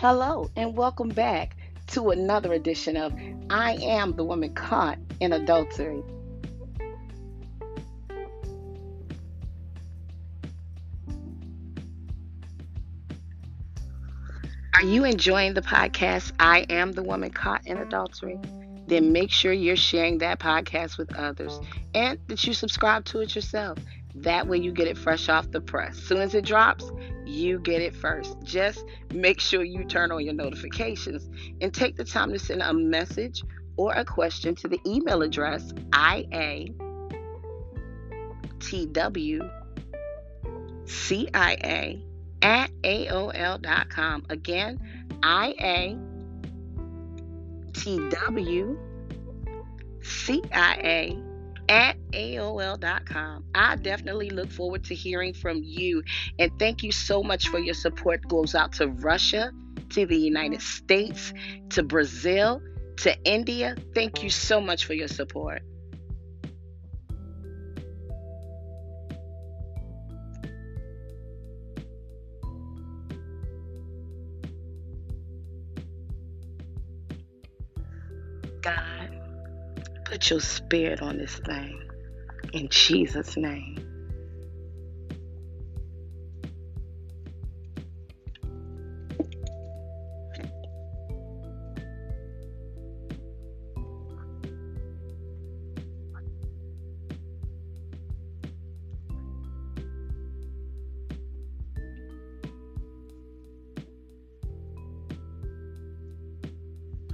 Hello, and welcome back to another edition of I Am the Woman Caught in Adultery. Are you enjoying the podcast, I Am the Woman Caught in Adultery? Then make sure you're sharing that podcast with others and that you subscribe to it yourself. That way you get it fresh off the press. Soon as it drops, you get it first. Just make sure you turn on your notifications and take the time to send a message or a question to the email address iatwcia at aol.com. Again, iatwcia at AOL.com. I definitely look forward to hearing from you. And thank you so much for your support. Goes out to Russia, to the United States, to Brazil, to India. Thank you so much for your support. God, put your spirit on this thing in Jesus' name.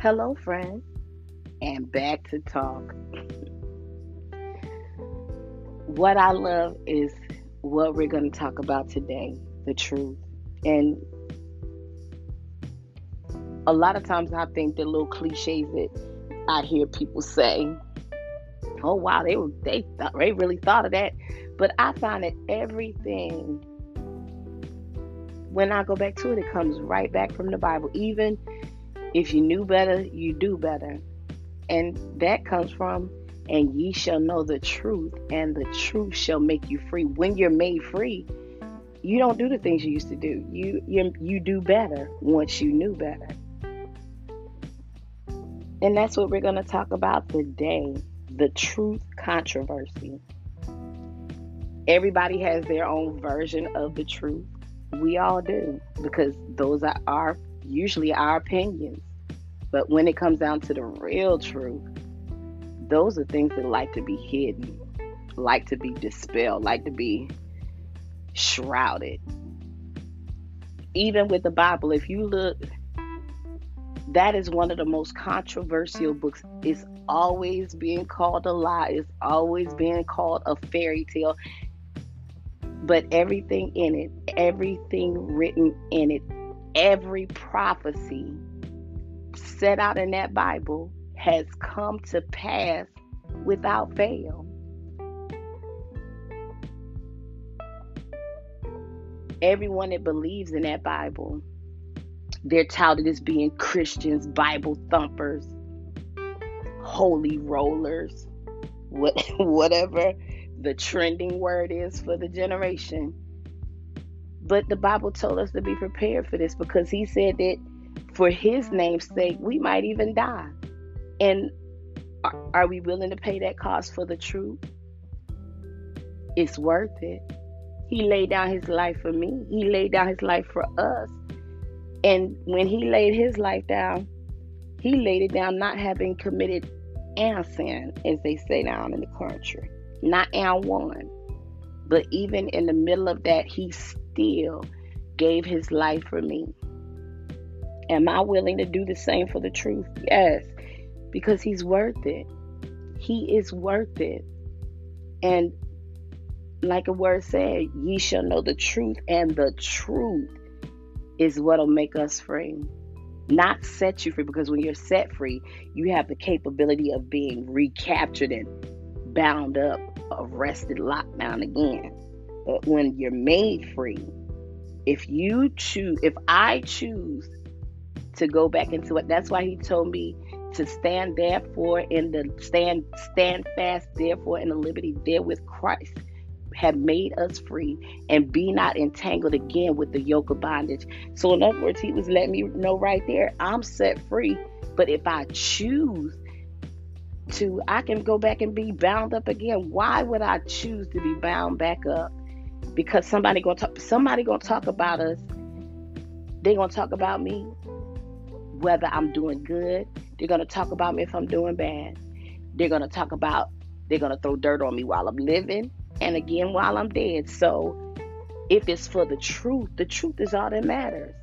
Hello, friends and back to talk. what I love is what we're going to talk about today the truth. And a lot of times I think the little cliches that I hear people say, oh wow, they were they thought they really thought of that. But I find that everything when I go back to it, it comes right back from the Bible. Even if you knew better, you do better. And that comes from, and ye shall know the truth, and the truth shall make you free. When you're made free, you don't do the things you used to do. You you, you do better once you knew better. And that's what we're going to talk about today the truth controversy. Everybody has their own version of the truth. We all do because those are our usually our opinions. But when it comes down to the real truth, those are things that like to be hidden, like to be dispelled, like to be shrouded. Even with the Bible, if you look, that is one of the most controversial books. It's always being called a lie, it's always being called a fairy tale. But everything in it, everything written in it, every prophecy set out in that Bible has come to pass without fail. Everyone that believes in that Bible, they're touted as being Christians, Bible thumpers, holy rollers, what, whatever the trending word is for the generation. But the Bible told us to be prepared for this because he said that for his name's sake, we might even die. And are, are we willing to pay that cost for the truth? It's worth it. He laid down his life for me. He laid down his life for us. And when he laid his life down, he laid it down not having committed an sin, as they say down in the country, not an one. But even in the middle of that, he still gave his life for me. Am I willing to do the same for the truth? Yes, because he's worth it. He is worth it. And like a word said, ye shall know the truth, and the truth is what'll make us free. Not set you free, because when you're set free, you have the capability of being recaptured and bound up, arrested, locked down again. But when you're made free, if you choose, if I choose to go back into it. That's why he told me to stand therefore in the stand stand fast therefore in the liberty there with Christ. have made us free and be not entangled again with the yoke of bondage. So, in other words, he was letting me know right there, I'm set free. But if I choose to, I can go back and be bound up again. Why would I choose to be bound back up? Because somebody gonna talk. Somebody gonna talk about us. They gonna talk about me, whether I'm doing good. They're gonna talk about me if I'm doing bad. They're gonna talk about. They're gonna throw dirt on me while I'm living and again while I'm dead. So if it's for the truth, the truth is all that matters.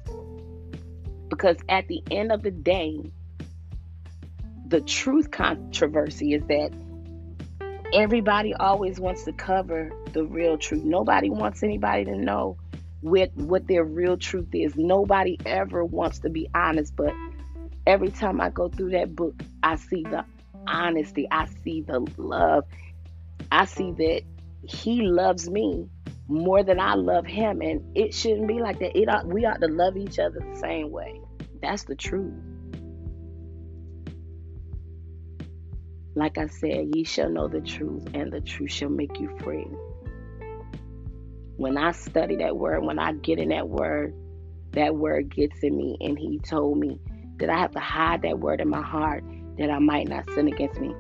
Because at the end of the day, the truth controversy is that everybody always wants to cover the real truth. Nobody wants anybody to know what what their real truth is. Nobody ever wants to be honest, but every time I go through that book, I see the honesty. I see the love. I see that he loves me more than I love him, and it shouldn't be like that. It ought, we ought to love each other the same way. That's the truth. Like I said, ye shall know the truth, and the truth shall make you free. When I study that word, when I get in that word, that word gets in me, and he told me that I have to hide that word in my heart that I might not sin against me,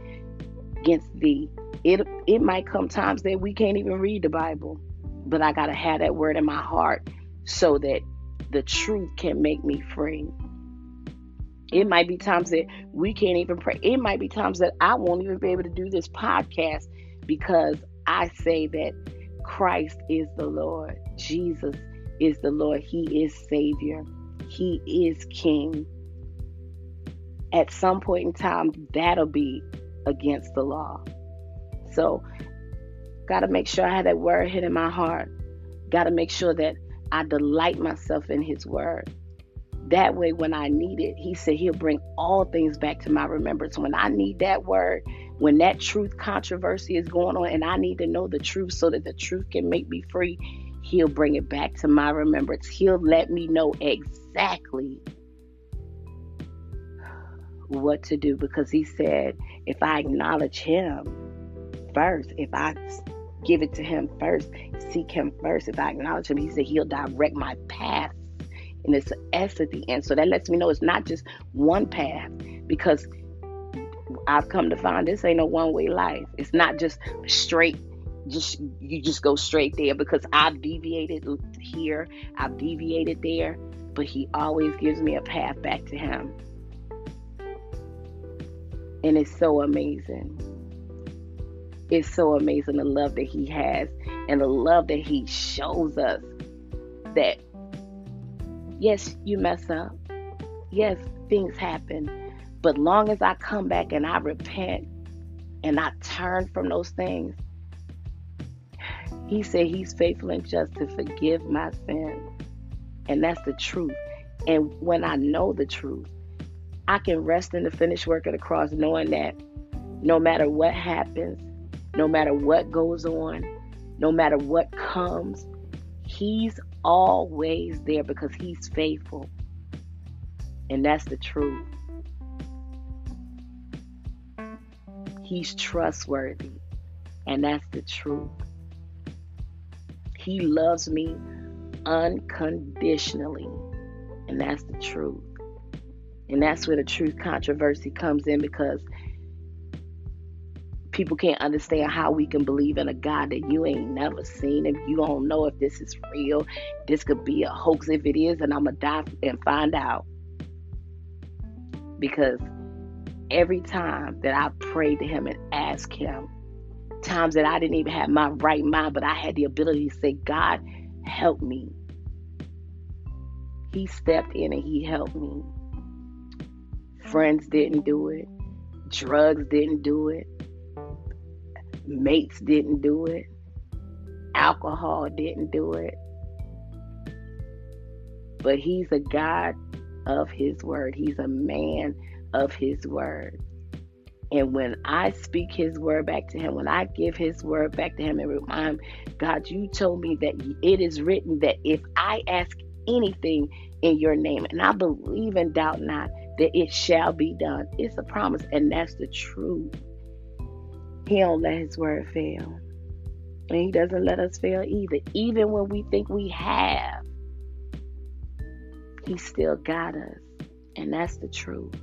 against thee it it might come times that we can't even read the Bible, but I gotta have that word in my heart so that the truth can make me free. It might be times that we can't even pray. It might be times that I won't even be able to do this podcast because I say that Christ is the Lord. Jesus is the Lord. He is Savior. He is King. At some point in time, that'll be against the law. So, got to make sure I have that word hit in my heart. Got to make sure that I delight myself in His word. That way, when I need it, He said He'll bring all things back to my remembrance. When I need that word, when that truth controversy is going on, and I need to know the truth so that the truth can make me free, He'll bring it back to my remembrance. He'll let me know exactly what to do because He said, if I acknowledge Him, first, if I give it to Him first, seek Him first, if I acknowledge Him, He said He'll direct my path. And it's S at the end. So that lets me know it's not just one path because I've come to find this ain't a one way life. It's not just straight just you just go straight there because I've deviated here, I've deviated there, but he always gives me a path back to him. And it's so amazing. It's so amazing the love that He has and the love that He shows us that, yes, you mess up. Yes, things happen. But long as I come back and I repent and I turn from those things, He said He's faithful and just to forgive my sin. And that's the truth. And when I know the truth, I can rest in the finished work of the cross, knowing that no matter what happens, no matter what goes on, no matter what comes, He's always there because He's faithful. And that's the truth. He's trustworthy. And that's the truth. He loves me unconditionally. And that's the truth. And that's where the truth controversy comes in because people can't understand how we can believe in a God that you ain't never seen. If you don't know if this is real, this could be a hoax. If it is, and I'm gonna die and find out. Because every time that I prayed to Him and asked Him, times that I didn't even have my right mind, but I had the ability to say, God, help me. He stepped in and He helped me. Friends didn't do it. Drugs didn't do it mates didn't do it, alcohol didn't do it. But he's a God of his word, he's a man of his word. And when I speak his word back to him, when I give his word back to him and remind God, you told me that it is written that if I ask anything in your name, and I believe and doubt not that it shall be done, it's a promise, and that's the truth. He don't let his word fail. And He doesn't let us fail either. Even when we think we have, He still got us. And that's the truth.